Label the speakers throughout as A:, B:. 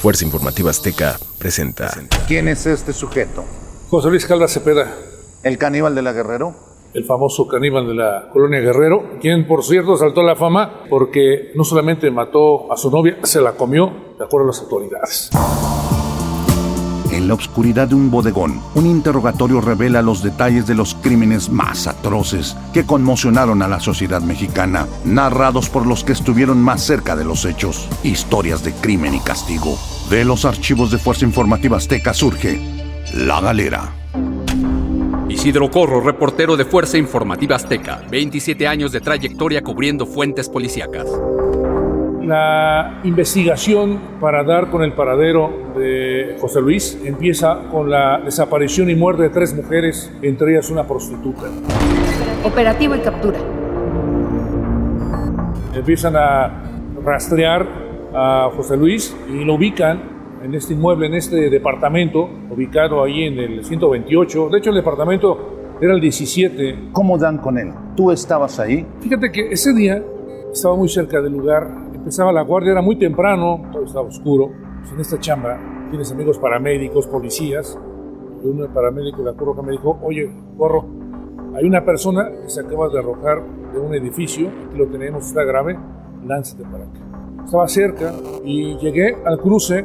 A: Fuerza Informativa Azteca presenta.
B: ¿Quién es este sujeto?
C: José Luis Calva Cepeda,
B: ¿El caníbal de la Guerrero?
C: el famoso caníbal de la colonia Guerrero, quien por cierto saltó a la fama porque no solamente mató a su novia, se la comió, de acuerdo a las autoridades.
D: En la oscuridad de un bodegón, un interrogatorio revela los detalles de los crímenes más atroces que conmocionaron a la sociedad mexicana, narrados por los que estuvieron más cerca de los hechos. Historias de crimen y castigo. De los archivos de Fuerza Informativa Azteca surge La Galera.
E: Isidro Corro, reportero de Fuerza Informativa Azteca, 27 años de trayectoria cubriendo fuentes policíacas.
C: La investigación para dar con el paradero de José Luis empieza con la desaparición y muerte de tres mujeres, entre ellas una prostituta.
F: Operativo y captura.
C: Empiezan a rastrear a José Luis y lo ubican en este inmueble, en este departamento, ubicado ahí en el 128. De hecho, el departamento era el 17.
B: ¿Cómo dan con él? ¿Tú estabas ahí?
C: Fíjate que ese día estaba muy cerca del lugar, empezaba la guardia, era muy temprano, todo estaba oscuro. Pues en esta chamba tienes amigos paramédicos, policías, y de paramédico de la Cruz me dijo, oye, Corro, hay una persona que se acaba de arrojar de un edificio, aquí lo tenemos, está grave, lánzate para acá. Estaba cerca y llegué al cruce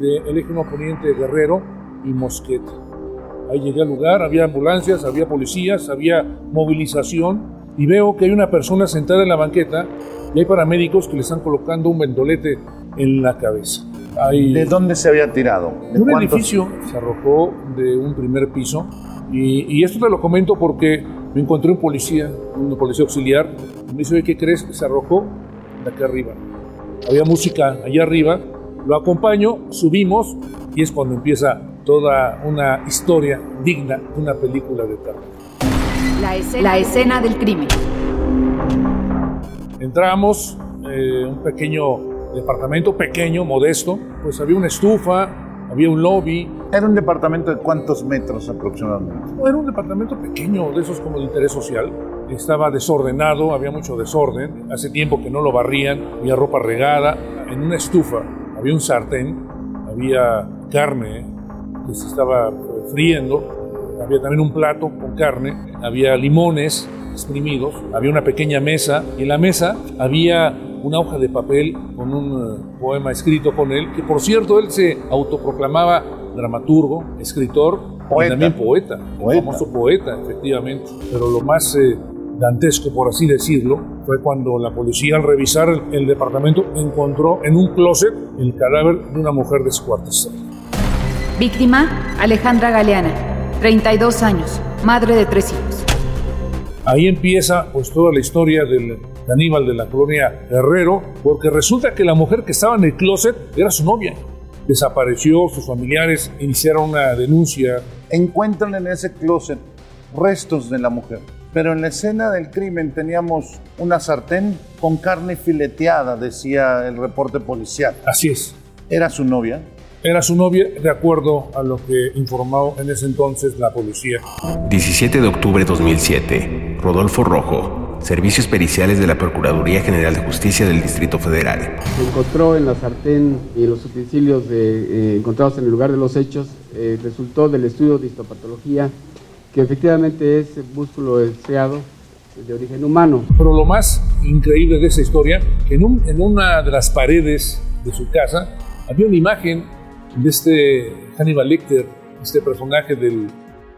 C: del eje 1 poniente Guerrero y Mosquete. Ahí llegué al lugar, había ambulancias, había policías, había movilización y veo que hay una persona sentada en la banqueta y hay paramédicos que le están colocando un vendolete en la cabeza. Hay
B: ¿De dónde se había tirado? ¿De
C: un
B: cuántos?
C: edificio se arrojó de un primer piso y, y esto te lo comento porque me encontré un policía, un policía auxiliar, y me dice, oye, ¿qué crees? Se arrojó de acá arriba. Había música allá arriba, lo acompaño, subimos y es cuando empieza toda una historia digna de una película de terror.
F: La escena, la escena del crimen.
C: Entramos, eh, un pequeño departamento, pequeño, modesto, pues había una estufa, había un lobby,
B: ¿Era un departamento de cuántos metros aproximadamente?
C: No, Era un departamento pequeño, de esos como de interés social. Estaba desordenado, había mucho desorden. Hace tiempo que no lo barrían, había ropa regada. En una estufa había un sartén, había carne que se estaba eh, friendo, había también un plato con carne, había limones exprimidos, había una pequeña mesa y en la mesa había una hoja de papel con un eh, poema escrito con él, que por cierto él se autoproclamaba dramaturgo, escritor
B: Poeta.
C: y también poeta,
B: Poeta.
C: famoso poeta, efectivamente. Pero lo más eh, dantesco, por así decirlo, fue cuando la policía al revisar el, el departamento encontró en un closet el cadáver de una mujer descuartizada.
F: Víctima, Alejandra Galeana, 32 años, madre de tres hijos.
C: Ahí empieza pues toda la historia del caníbal de la colonia Herrero, porque resulta que la mujer que estaba en el closet era su novia. Desapareció, sus familiares iniciaron una denuncia.
B: Encuentran en ese closet restos de la mujer. Pero en la escena del crimen teníamos una sartén con carne fileteada, decía el reporte policial.
C: Así es,
B: ¿Era su novia?
C: Era su novia de acuerdo a lo que informó en ese entonces la policía.
A: 17 de octubre de 2007. Rodolfo Rojo. Servicios periciales de la Procuraduría General de Justicia del Distrito Federal.
G: Se encontró en la sartén y los utensilios de, eh, encontrados en el lugar de los hechos, eh, resultó del estudio de histopatología que efectivamente es músculo deseado de origen humano.
C: Pero lo más increíble de esa historia, que en, un- en una de las paredes de su casa había una imagen de este Hannibal Lecter, este personaje del,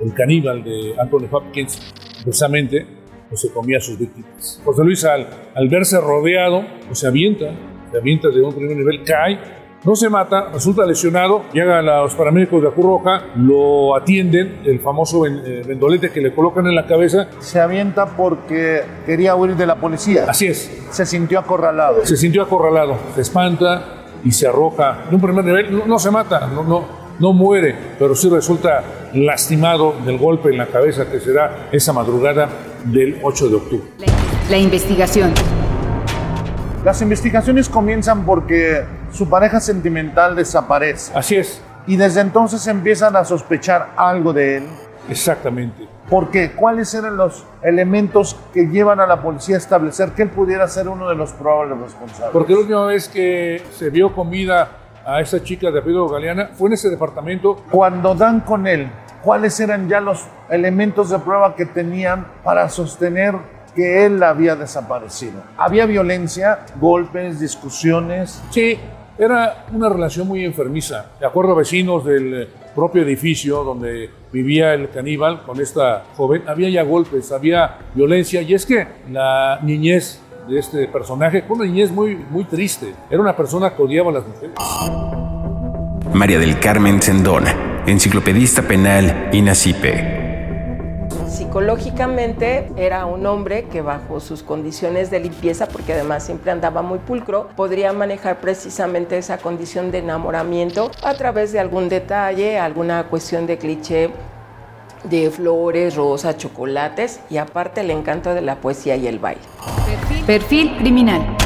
C: del caníbal de Anthony Hopkins, precisamente, pues se comía a sus víctimas. José Luis, al, al verse rodeado, pues se avienta, se avienta de un primer nivel, cae, no se mata, resulta lesionado, llegan los paramédicos de la Cruz Roja, lo atienden, el famoso ven- eh, vendolete que le colocan en la cabeza,
B: Se avienta porque quería huir de la policía.
C: así es,
B: Se sintió acorralado.
C: se sintió acorralado, se espanta y se arroja de un primer nivel. No, no se mata, no, no, no muere, pero sí resulta lastimado del golpe en la cabeza que se da esa madrugada del 8 de octubre.
F: La investigación.
B: Las investigaciones comienzan porque su pareja sentimental desaparece.
C: Así es,
B: Y desde entonces empiezan a sospechar algo de él.
C: Exactamente.
B: ¿Por qué? ¿Cuáles eran los elementos que llevan a la policía a establecer que él pudiera ser uno de los probables responsables?
C: Porque la última vez que se vio con vida a esa chica de apellido Galeana fue en ese departamento.
B: Cuando dan con él, ¿cuáles eran ya los elementos de prueba que tenían para sostener que él había desaparecido? ¿Había violencia, golpes, discusiones?
C: Sí, era una relación muy enfermiza. De acuerdo a vecinos del propio edificio donde vivía el caníbal con esta joven, había ya golpes, había violencia y es que la niñez de este personaje fue una niñez muy, muy triste. Era una persona que odiaba a las mujeres.
A: María del Carmen Sendón, enciclopedista penal INACIPE.
H: Psicológicamente era un hombre que bajo sus condiciones de limpieza, porque además siempre andaba muy pulcro, podría manejar precisamente esa condición de enamoramiento a través de algún detalle, alguna cuestión de cliché de flores, rosas, chocolates y aparte el encanto de la poesía y el baile.
F: Perfil criminal.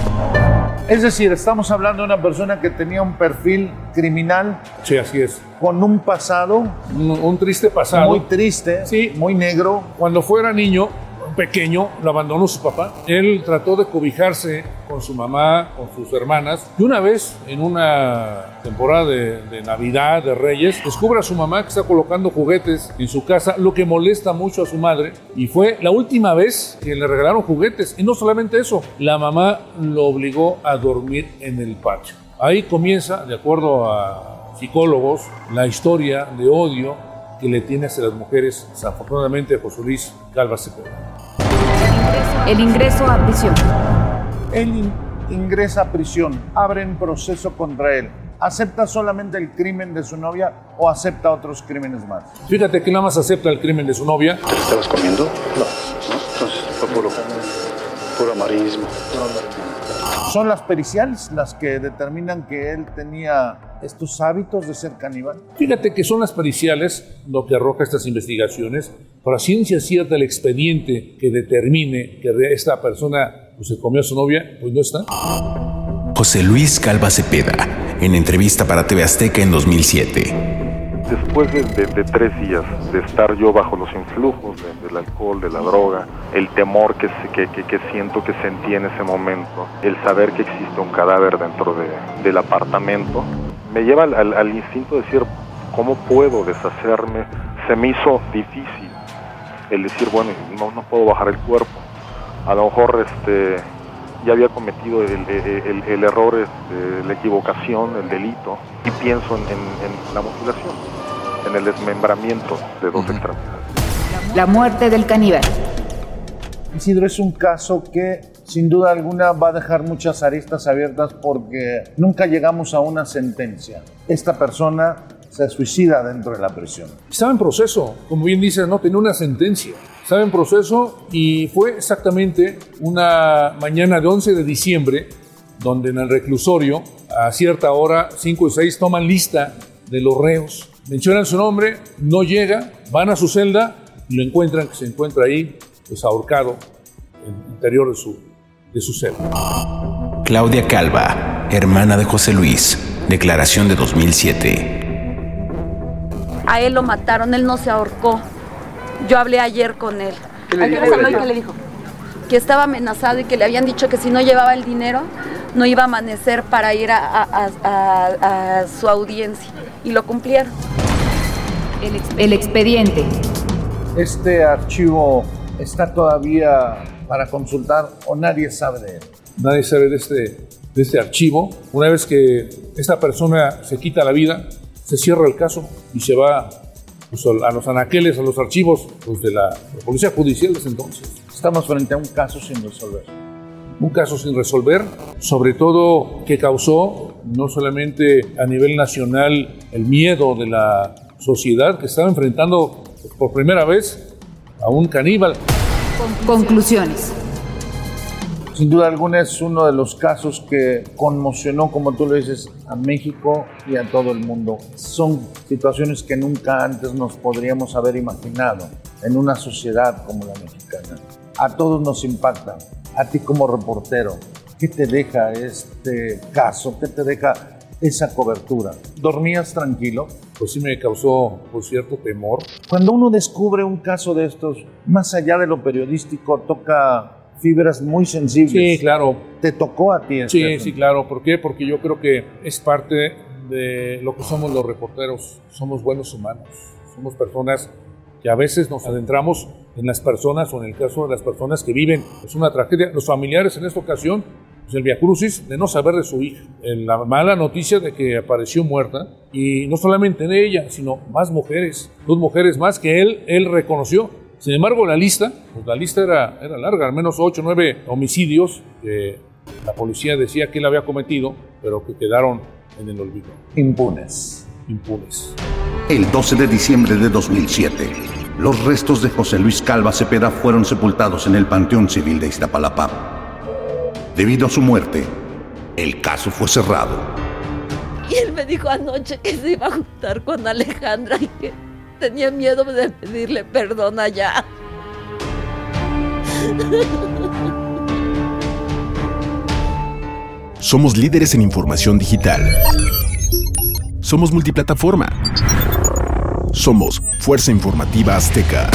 B: Es decir, estamos hablando de una persona que tenía un perfil criminal
C: Sí, así es.
B: con un pasado
C: Un, un triste pasado.
B: muy triste,
C: Sí.
B: muy negro.
C: Cuando fuera niño, pequeño, lo abandonó su papá. Él trató de cobijarse con su mamá, con sus hermanas. Y una vez, en una temporada de, de Navidad, de Reyes, descubre a su mamá que está colocando juguetes en su casa, lo que molesta mucho a su madre. Y fue la última vez que le regalaron juguetes. Y no solamente eso, la mamá lo obligó a dormir en el patio. Ahí comienza, de acuerdo a psicólogos, la historia de odio que le tiene hacia las mujeres, desafortunadamente, José Luis Calva Cepeda.
F: El ingreso a prisión.
B: Él in- ingresa a prisión, abren proceso contra él. ¿Acepta solamente el crimen de su novia o acepta otros crímenes más?
C: Fíjate que nada más acepta el crimen de su novia.
I: ¿Te lo estabas comiendo? No. ¿No? Entonces fue puro, puro amarillismo.
B: ¿Son las periciales las que determinan que él tenía estos hábitos de ser caníbal?
C: Fíjate que son las periciales lo que arroja estas investigaciones. Para ciencia cierta, el expediente que determine que esta persona pues, se comió a su novia, pues no está.
A: José Luis Calva Cepeda, en entrevista para TV Azteca en 2007.
J: Después de, tres días de estar yo bajo los influjos de- del alcohol, de la droga, el temor que, que, siento que sentí en ese momento, el saber que existe un cadáver dentro de- del apartamento, me lleva al, instinto de decir, ¿cómo puedo deshacerme? Se me hizo difícil el decir, bueno, no, no puedo bajar el cuerpo. A lo mejor este, ya había cometido el, el- error, este, la equivocación, el delito, y pienso en, en- en la mutilación, en el desmembramiento de dos extremidades.
F: La muerte del caníbal.
B: Isidro, es un caso que sin duda alguna va a dejar muchas aristas abiertas porque nunca llegamos a una sentencia. Esta persona se suicida dentro de la prisión.
C: Estaba en proceso, como bien dices, no tenía una sentencia. Estaba en proceso y fue exactamente una mañana de 11 de diciembre, donde en el reclusorio, a cierta hora, 5 y 6, toman lista de los reos. Mencionan su nombre, no llega, van a su celda y lo encuentran, que se encuentra ahí, pues ahorcado, en el interior de su, de su celda.
A: Claudia Calva, hermana de José Luis, declaración de 2007.
K: A él lo mataron, él no se ahorcó. Yo hablé ayer con él.
G: ¿Qué le dijo?
K: ¿Qué le dijo? Que estaba amenazado y que le habían dicho que si no llevaba el dinero no iba a amanecer para ir a, a- a- a su audiencia. Y lo cumplieron.
F: El, ex- el expediente.
B: Este archivo está todavía para consultar o nadie sabe de él.
C: Nadie sabe de este, de este archivo. Una vez que esta persona se quita la vida, se cierra el caso y se va pues, a los anaqueles, a los archivos pues, de la, la Policía Judicial desde entonces.
B: Estamos frente a un caso sin resolver.
C: Un caso sin resolver, sobre todo que causó no solamente a nivel nacional el miedo de la sociedad que estaba enfrentando por primera vez a un caníbal.
F: Conclusiones.
B: Sin duda alguna es uno de los casos que conmocionó, como tú lo dices, a México y a todo el mundo. Son situaciones que nunca antes nos podríamos haber imaginado en una sociedad como la mexicana. A todos nos impacta. A ti como reportero, ¿qué te deja este caso? ¿Qué te deja esa cobertura? ¿Dormías tranquilo?
C: Pues sí me causó por cierto temor.
B: Cuando uno descubre un caso de estos, más allá de lo periodístico, toca fibras muy sensibles.
C: Sí, claro.
B: ¿Te tocó a ti?
C: Sí,
B: Estefan?
C: sí, claro. ¿Por qué? Porque yo creo que es parte de lo que somos los reporteros. Somos buenos humanos, somos personas que a veces nos adentramos en las personas o en el caso de las personas que viven. Es una tragedia. Los familiares en esta ocasión, pues el Via Crucis, de no saber de su hija. En la mala noticia de que apareció muerta y no solamente de ella, sino más mujeres, dos mujeres más que él, él reconoció. Sin embargo, la lista, pues la lista era, era larga, al menos 8 o 9 homicidios que la policía decía que él había cometido, pero que quedaron en el olvido.
L: Impunes.
C: Impunes.
B: El 12 de diciembre de 2007, los restos de José Luis Calva Cepeda fueron sepultados en el Panteón Civil de Iztapalapa. Debido a su muerte, el caso fue cerrado.
K: Y él me dijo anoche que se iba a juntar con Alejandra y que tenía miedo de pedirle perdón allá.
A: Somos líderes en información digital. Somos multiplataforma. Somos Fuerza Informativa Azteca.